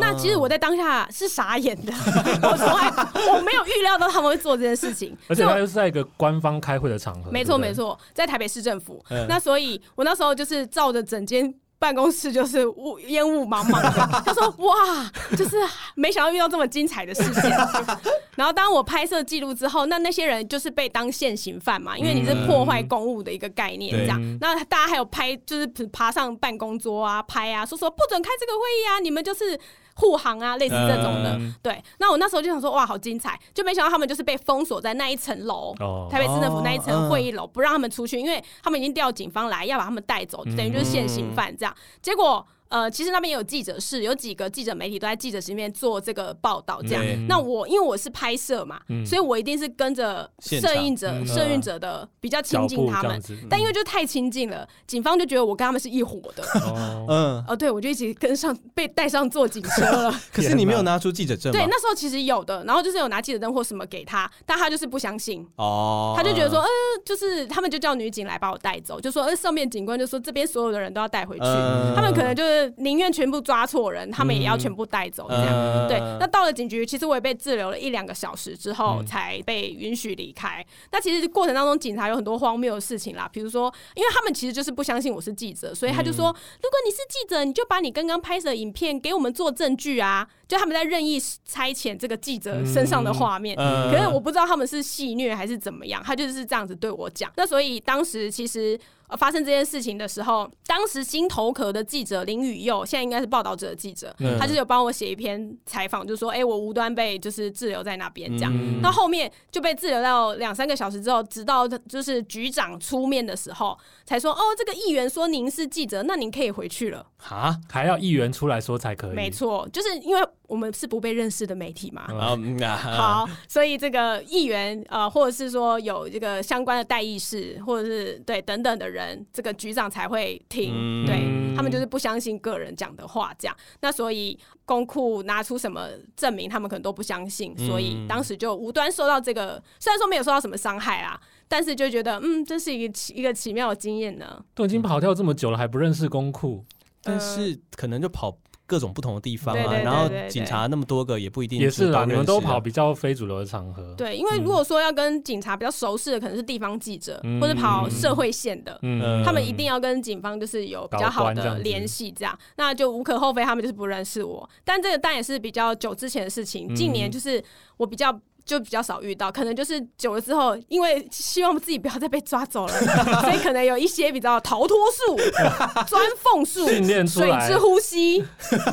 那其实我在当下是傻眼的，我从来我没有预料到他们会做这件事情，而且他又是在一个官方开会的场合，没错没错。在台北市政府。嗯、那所以我那时候就是照着整间。办公室就是雾烟雾茫茫的，他说：“哇，就是没想到遇到这么精彩的事件。”然后当我拍摄记录之后，那那些人就是被当现行犯嘛，因为你是破坏公务的一个概念，这样。嗯、那大家还有拍，就是爬上办公桌啊，拍啊，说说不准开这个会议啊，你们就是。护航啊，类似这种的，嗯、对。那我那时候就想说，哇，好精彩！就没想到他们就是被封锁在那一层楼，哦、台北市政府那一层会议楼，不让他们出去，因为他们已经调警方来要把他们带走，等于就是现行犯这样。结果。呃，其实那边也有记者室，有几个记者媒体都在记者室里面做这个报道。这样，嗯、那我因为我是拍摄嘛，嗯、所以我一定是跟着摄影者、摄影者的比较亲近他们。嗯、但因为就太亲近了，警方就觉得我跟他们是一伙的。哦，嗯，哦，对，我就一起跟上，被带上坐警车了。可是你没有拿出记者证？对，那时候其实有的，然后就是有拿记者证或什么给他，但他就是不相信。哦，他就觉得说，呃，就是他们就叫女警来把我带走，就说，呃，上面警官就说这边所有的人都要带回去，嗯、他们可能就是宁愿全部。抓错人，他们也要全部带走，这样、嗯、对。那到了警局，其实我也被滞留了一两个小时之后，才被允许离开。嗯、那其实过程当中，警察有很多荒谬的事情啦，比如说，因为他们其实就是不相信我是记者，所以他就说，嗯、如果你是记者，你就把你刚刚拍摄的影片给我们做证据啊。就他们在任意差遣这个记者身上的画面，嗯、可是我不知道他们是戏虐还是怎么样，他就是这样子对我讲。那所以当时其实。呃，发生这件事情的时候，当时新头壳的记者林宇佑，现在应该是报道者的记者，嗯、他就有帮我写一篇采访，就说，哎、欸，我无端被就是滞留在那边这样。那、嗯、后面就被滞留到两三个小时之后，直到就是局长出面的时候，才说，哦，这个议员说您是记者，那您可以回去了。啊，还要议员出来说才可以？没错，就是因为。我们是不被认识的媒体嘛？嗯、好，所以这个议员呃，或者是说有这个相关的代议士，或者是对等等的人，这个局长才会听。嗯、对，他们就是不相信个人讲的话，这样。那所以公库拿出什么证明，他们可能都不相信。所以当时就无端受到这个，虽然说没有受到什么伤害啦，但是就觉得嗯，这是一个奇一个奇妙的经验呢。都已经跑跳这么久了，还不认识公库，但是可能就跑。各种不同的地方啊，然后警察那么多个，也不一定也是啦。你们都跑比较非主流的场合，对，因为如果说要跟警察比较熟识的，可能是地方记者或者跑社会线的，他们一定要跟警方就是有比较好的联系，这样。那就无可厚非，他们就是不认识我。但这个当然也是比较久之前的事情，近年就是我比较。就比较少遇到，可能就是久了之后，因为希望自己不要再被抓走了，所以可能有一些比较逃脱术、钻缝术、水之呼吸，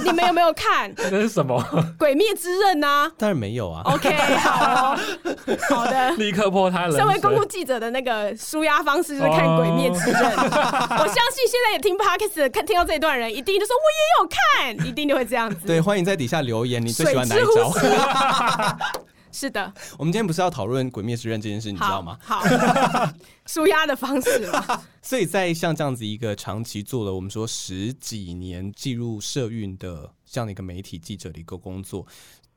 你们有没有看？那是什么？《鬼灭之刃》呐？当然没有啊。OK，好，好的，立刻破他了。身为公共记者的那个舒压方式就是看《鬼灭之刃》。我相信现在也听 Podcast 看听到这一段人，一定就说我也有看，一定就会这样子。对，欢迎在底下留言，你最喜欢哪一招？是的，我们今天不是要讨论《鬼灭之刃》这件事，你知道吗？好，舒压的方式嘛。所以在像这样子一个长期做了我们说十几年进入社运的这样的一个媒体记者的一个工作，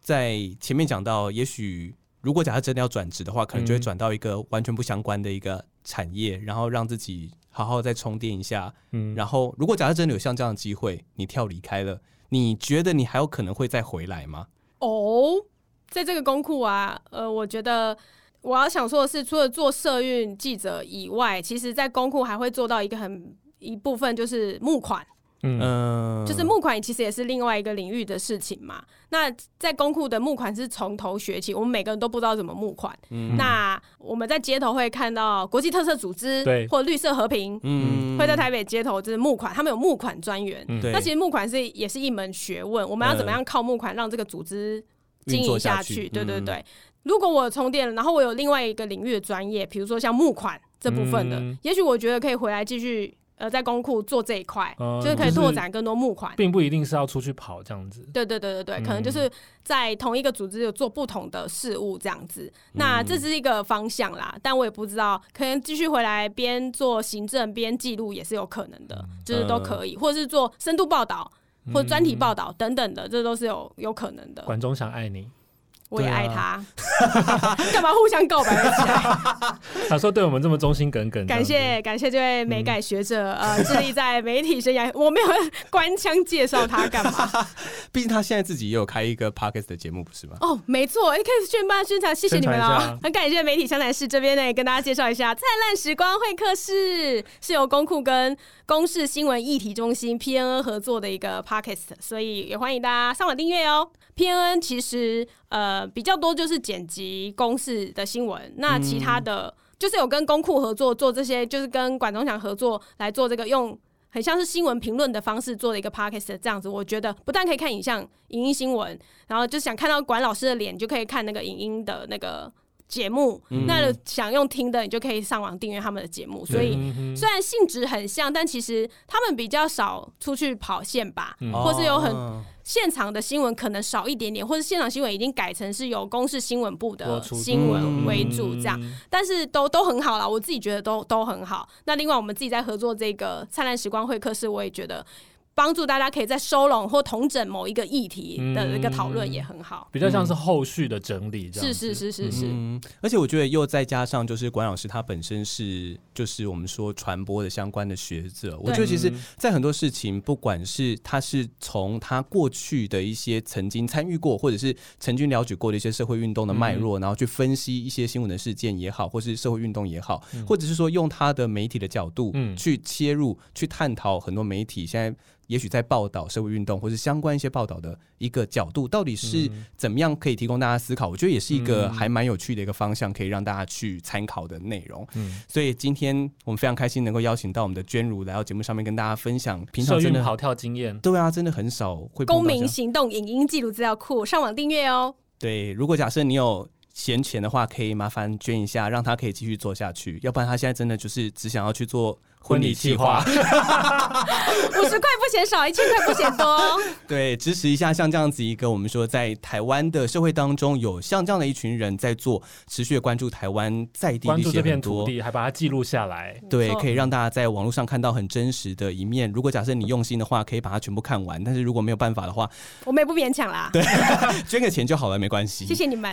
在前面讲到，也许如果假设真的要转职的话，可能就会转到一个完全不相关的一个产业，然后让自己好好再充电一下。嗯，然后如果假设真的有像这样的机会，你跳离开了，你觉得你还有可能会再回来吗？哦。在这个公库啊，呃，我觉得我要想说的是，除了做社运记者以外，其实，在公库还会做到一个很一部分，就是募款。嗯，就是募款其实也是另外一个领域的事情嘛。那在公库的募款是从头学起，我们每个人都不知道怎么募款。嗯，那我们在街头会看到国际特色组织，对，或绿色和平，嗯，会在台北街头就是募款，他们有募款专员。对，那其实募款是也是一门学问，我们要怎么样靠募款让这个组织。经营下去，对对对。嗯、如果我充电了，然后我有另外一个领域的专业，比如说像募款这部分的，嗯、也许我觉得可以回来继续呃，在公库做这一块，嗯、就是可以拓展更多募款，并不一定是要出去跑这样子。对对对对对，嗯、可能就是在同一个组织有做不同的事物这样子。那这是一个方向啦，但我也不知道，可能继续回来边做行政边记录也是有可能的，嗯、就是都可以，或者是做深度报道。或专题报道等等的，这都是有有可能的。管中想爱你，我也爱他，干、啊、嘛互相告白了起来？他说对我们这么忠心耿耿，感谢感谢这位美改学者，嗯、呃，致力在媒体生涯。我没有官腔介绍他干嘛？毕竟他现在自己也有开一个 podcast 的节目，不是吗？哦，没错，一开始宣传宣传，谢谢你们哦。很感谢媒体相谈室这边呢，也跟大家介绍一下灿烂时光会客室是由公库跟公视新闻议题中心 PNN 合作的一个 podcast，所以也欢迎大家上网订阅哦。PNN 其实呃比较多就是剪辑公式的新闻，那其他的就是有跟公库合作做这些，就是跟管中祥合作来做这个用很像是新闻评论的方式做的一个 podcast 这样子。我觉得不但可以看影像影音新闻，然后就想看到管老师的脸，就可以看那个影音的那个。节目，嗯、那想用听的，你就可以上网订阅他们的节目。所以虽然性质很像，但其实他们比较少出去跑线吧，嗯、或是有很现场的新闻可能少一点点，或是现场新闻已经改成是由公视新闻部的新闻为主这样。但是都都很好啦，我自己觉得都都很好。那另外我们自己在合作这个灿烂时光会客室，我也觉得。帮助大家可以在收拢或统整某一个议题的一个讨论也很好，比较像是后续的整理这样。是是是是是，嗯，而且我觉得又再加上就是管老师他本身是就是我们说传播的相关的学者，我觉得其实在很多事情，不管是他是从他过去的一些曾经参与过，或者是曾经了解过的一些社会运动的脉络，然后去分析一些新闻的事件也好，或是社会运动也好，或者是说用他的媒体的角度去切入，去探讨很多媒体现在。也许在报道社会运动或是相关一些报道的一个角度，到底是怎么样可以提供大家思考？我觉得也是一个还蛮有趣的一个方向，可以让大家去参考的内容。嗯，所以今天我们非常开心能够邀请到我们的娟如来到节目上面跟大家分享平常真的跑跳经验。对啊，真的很少会公民行动影音记录资料库上网订阅哦。对，如果假设你有闲钱的话，可以麻烦捐一下，让他可以继续做下去。要不然他现在真的就是只想要去做。婚礼计划，五十块不嫌少，一千块不嫌多。对，支持一下像这样子一个，我们说在台湾的社会当中，有像这样的一群人在做，持续的关注台湾在地关注这片土地，还把它记录下来。对，可以让大家在网络上看到很真实的一面。如果假设你用心的话，可以把它全部看完。但是如果没有办法的话，我们也不勉强啦。对，捐个钱就好了，没关系。谢谢你们。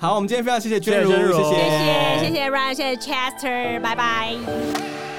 好，我们今天非常谢谢娟如，谢谢谢谢谢谢 Ryan，谢谢 Chester，拜拜。